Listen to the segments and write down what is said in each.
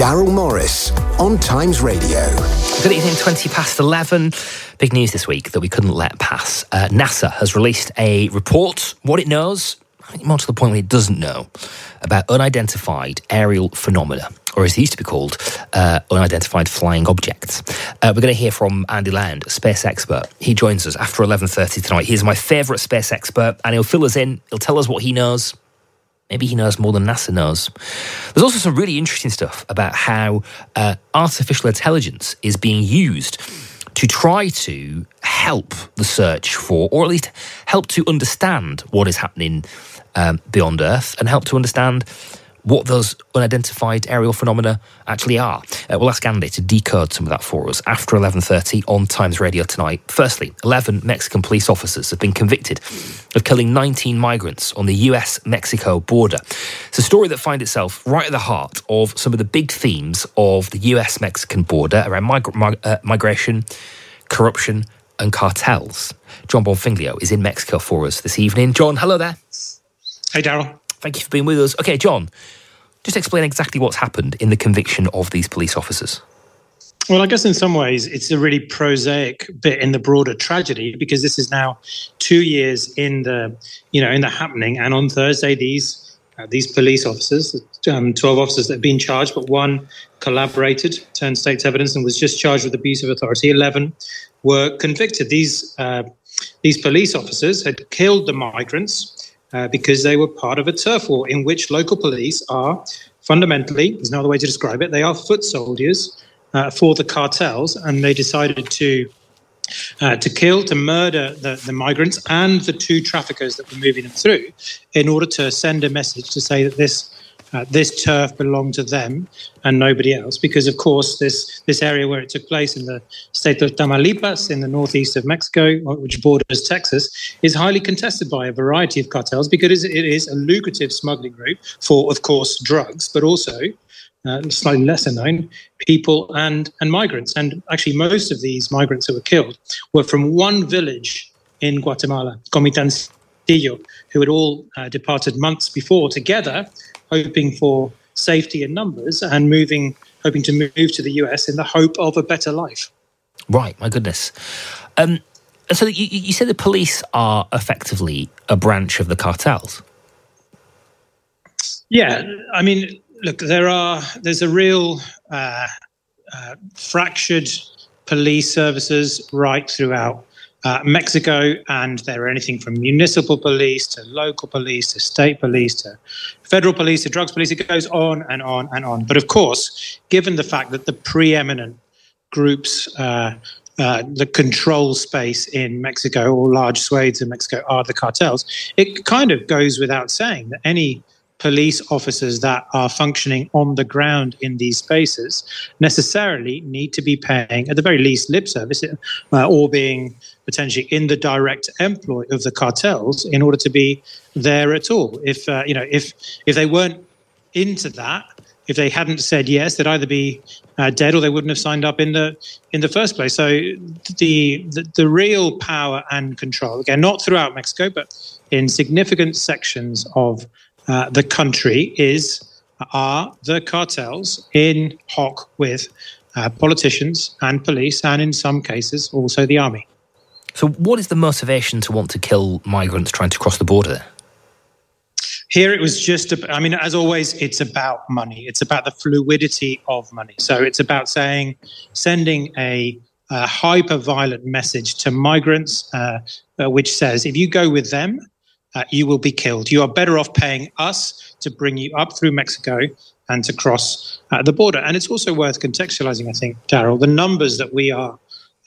Darryl Morris on Times Radio. Good evening, 20 past 11. Big news this week that we couldn't let pass. Uh, NASA has released a report, what it knows, more to the point, what it doesn't know, about unidentified aerial phenomena, or as they used to be called, uh, unidentified flying objects. Uh, we're going to hear from Andy Land, space expert. He joins us after 11.30 tonight. He's my favourite space expert, and he'll fill us in. He'll tell us what he knows, Maybe he knows more than NASA knows. There's also some really interesting stuff about how uh, artificial intelligence is being used to try to help the search for, or at least help to understand what is happening um, beyond Earth and help to understand what those unidentified aerial phenomena actually are. Uh, we'll ask Andy to decode some of that for us after 11.30 on Times Radio tonight. Firstly, 11 Mexican police officers have been convicted of killing 19 migrants on the US-Mexico border. It's a story that finds itself right at the heart of some of the big themes of the US-Mexican border around mig- mig- uh, migration, corruption and cartels. Jon Bonfiglio is in Mexico for us this evening. Jon, hello there. Hey, Darryl. Thank you for being with us. Okay, Jon, just explain exactly what's happened in the conviction of these police officers. Well, I guess in some ways it's a really prosaic bit in the broader tragedy because this is now two years in the, you know, in the happening. And on Thursday, these uh, these police officers, um, 12 officers that have been charged, but one collaborated, turned state's evidence, and was just charged with abuse of authority. 11 were convicted. These uh, these police officers had killed the migrants uh, because they were part of a turf war in which local police are fundamentally, there's no other way to describe it, they are foot soldiers uh, for the cartels, and they decided to. Uh, to kill, to murder the, the migrants and the two traffickers that were moving them through, in order to send a message to say that this uh, this turf belonged to them and nobody else, because of course this this area where it took place in the state of Tamaulipas in the northeast of Mexico, which borders Texas, is highly contested by a variety of cartels because it is a lucrative smuggling route for, of course, drugs, but also. Uh, slightly lesser known people and and migrants, and actually most of these migrants who were killed were from one village in Guatemala, Comitancillo, who had all uh, departed months before together hoping for safety in numbers and moving, hoping to move to the US in the hope of a better life. Right, my goodness. Um, so you, you said the police are effectively a branch of the cartels. Yeah, I mean, look, there are there's a real uh, uh, fractured police services right throughout uh, Mexico, and there are anything from municipal police to local police to state police to federal police to drugs police. It goes on and on and on. But of course, given the fact that the preeminent groups uh, uh, the control space in Mexico or large swathes in Mexico are the cartels, it kind of goes without saying that any police officers that are functioning on the ground in these spaces necessarily need to be paying, at the very least, lip service uh, or being potentially in the direct employ of the cartels in order to be there at all. If uh, you know, if if they weren't into that, if they hadn't said yes, they'd either be uh, dead or they wouldn't have signed up in the in the first place. So the, the the real power and control again, not throughout Mexico, but in significant sections of uh, the country is are the cartels in hock with uh, politicians and police, and in some cases also the army. So, what is the motivation to want to kill migrants trying to cross the border? Here it was just, I mean, as always, it's about money. It's about the fluidity of money. So it's about saying, sending a, a hyper violent message to migrants, uh, uh, which says, if you go with them, uh, you will be killed. You are better off paying us to bring you up through Mexico and to cross uh, the border. And it's also worth contextualizing, I think, Darryl, the numbers that we are.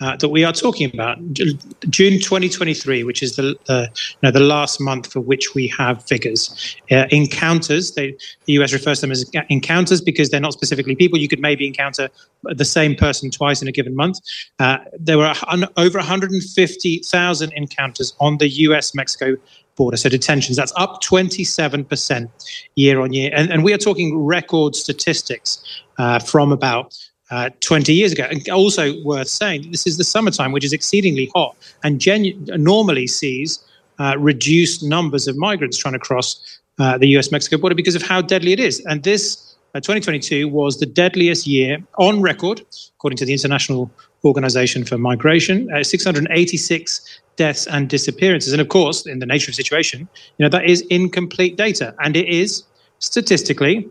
Uh, that we are talking about June 2023, which is the the, you know, the last month for which we have figures. Uh, encounters, they, the US refers to them as encounters because they're not specifically people. You could maybe encounter the same person twice in a given month. Uh, there were un- over 150,000 encounters on the US Mexico border. So detentions, that's up 27% year on year. And, and we are talking record statistics uh, from about uh, 20 years ago. And also worth saying, this is the summertime, which is exceedingly hot and genu- normally sees uh, reduced numbers of migrants trying to cross uh, the US Mexico border because of how deadly it is. And this uh, 2022 was the deadliest year on record, according to the International Organization for Migration. Uh, 686 deaths and disappearances. And of course, in the nature of the situation, you know that is incomplete data, and it is statistically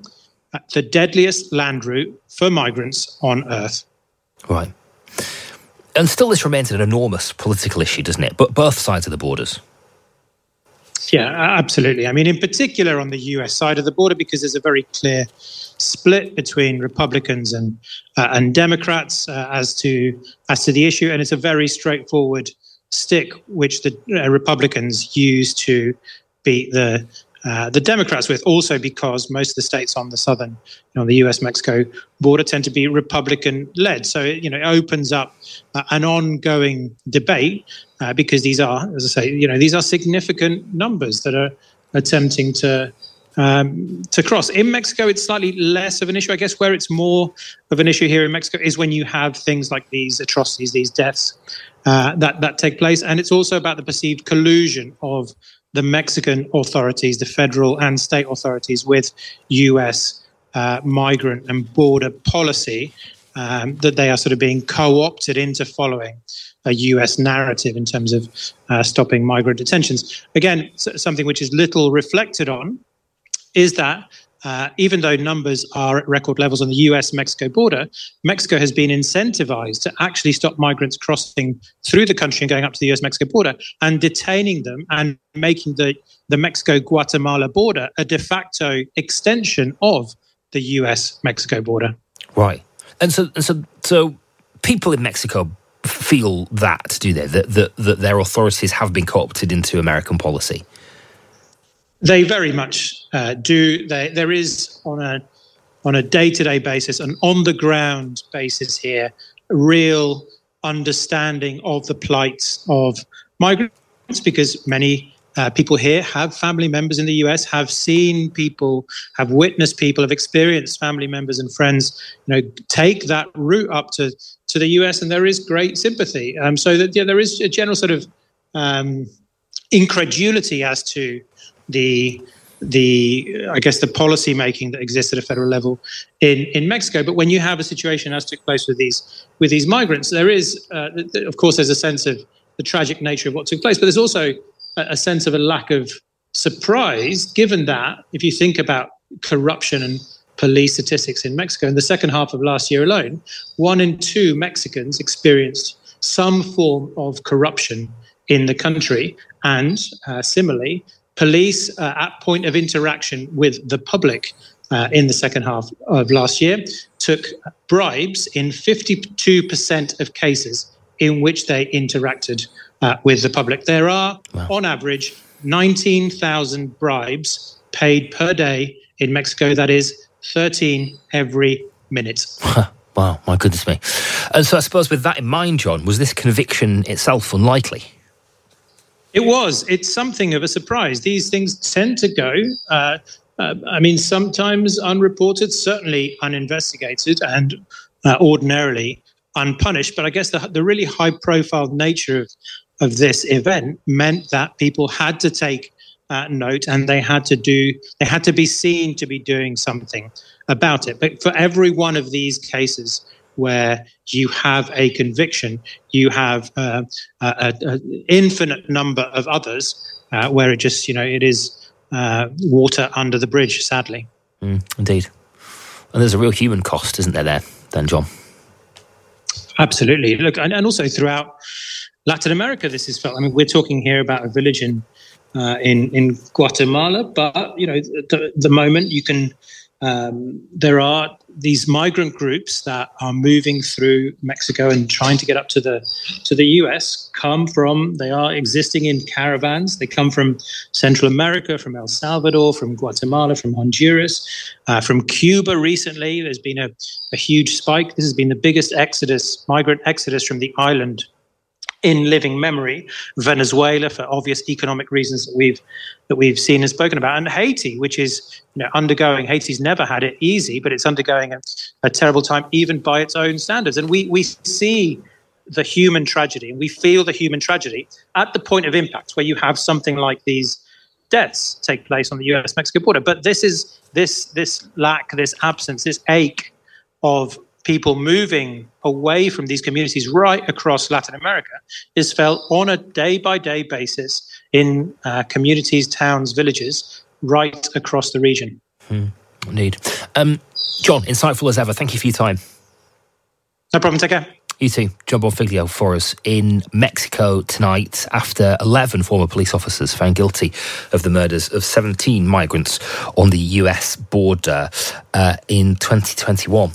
the deadliest land route for migrants on Earth. Right. And still, this remains an enormous political issue, doesn't it? But both sides of the borders. Yeah, absolutely. I mean, in particular on the US side of the border, because there's a very clear split between Republicans and uh, and Democrats uh, as to as to the issue, and it's a very straightforward stick which the uh, Republicans use to beat the uh, the Democrats with, also because most of the states on the southern, you know, the U.S.-Mexico border tend to be Republican-led. So you know, it opens up uh, an ongoing debate uh, because these are, as I say, you know, these are significant numbers that are attempting to um, to cross. In Mexico, it's slightly less of an issue. I guess where it's more of an issue here in Mexico is when you have things like these atrocities, these deaths uh, that that take place, and it's also about the perceived collusion of the Mexican authorities, the federal and state authorities, with U.S. Uh, migrant and border policy, um, that they are sort of being co-opted into following a US narrative in terms of uh, stopping migrant detentions. Again, something which is little reflected on is that uh, even though numbers are at record levels on the US Mexico border, Mexico has been incentivized to actually stop migrants crossing through the country and going up to the US Mexico border and detaining them and making the, the Mexico Guatemala border a de facto extension of the US Mexico border. Right. And so, so, so people in Mexico feel that, do they? That, that, that their authorities have been co opted into American policy? They very much uh, do. They, there is on a on a day to day basis, an on the ground basis here, a real understanding of the plight of migrants because many uh, people here have family members in the US, have seen people, have witnessed people, have experienced family members and friends, you know, take that route up to to the US, and there is great sympathy. Um, so that yeah, there is a general sort of um, incredulity as to the the I guess the policy making that exists at a federal level in in Mexico. But when you have a situation as took place with these with these migrants, there is uh, of course there's a sense of the tragic nature of what took place, but there's also a, sense of a lack of surprise, given that if you think about corruption and police statistics in Mexico in the second half of last year alone, one in two Mexicans experienced some form of corruption in the country, and uh, similarly police uh, at point of interaction with the public uh, in the second half of last year took bribes in 52% of cases in which they interacted uh, with the public. There are, wow. on average, 19,000 bribes paid per day in Mexico. That is 13 every minute. wow, my goodness me. And so I suppose with that in mind, Jon, was this conviction itself unlikely? It was. It's something of a surprise. These things tend to go. Uh, uh, I mean, sometimes unreported, certainly uninvestigated, and uh, ordinarily unpunished. But I guess the, the really high profile nature of, of this event meant that people had to take uh, note and they had to do, they had to be seen to be doing something about it. But for every one of these cases, where you have a conviction, you have uh, an infinite number of others uh, where it just, you know, it is uh, water under the bridge, sadly. Mm, indeed. And there's a real human cost, isn't there, there, then, Jon? Absolutely. Look, and, and also throughout Latin America, this is felt. I mean, we're talking here about a village in uh, in in Guatemala, but you know, the, the moment you can um, there are these migrant groups that are moving through Mexico and trying to get up to the to the US come from they are existing in caravans. They come from Central America from El Salvador from Guatemala from Honduras uh, from Cuba recently. There's been a, a huge spike. This has been the biggest exodus migrant exodus from the island in living memory. Venezuela, for obvious economic reasons that we've that we've seen and spoken about, and Haiti, which is you know undergoing. Haiti's never had it easy, but it's undergoing a, a terrible time, even by its own standards. And we we see the human tragedy, and we feel the human tragedy at the point of impact, where you have something like these deaths take place on the US Mexico border. But this is this this lack, this absence, this ache of people moving away from these communities right across Latin America is felt on a day by day basis in uh, communities, towns, villages right across the region. Hmm. Indeed. Um, Jon, insightful as ever. Thank you for your time. No problem. Take care. You too. Jon Bonfiglio for us in Mexico tonight after 11 former police officers found guilty of the murders of 17 migrants on the US border uh, in 2021.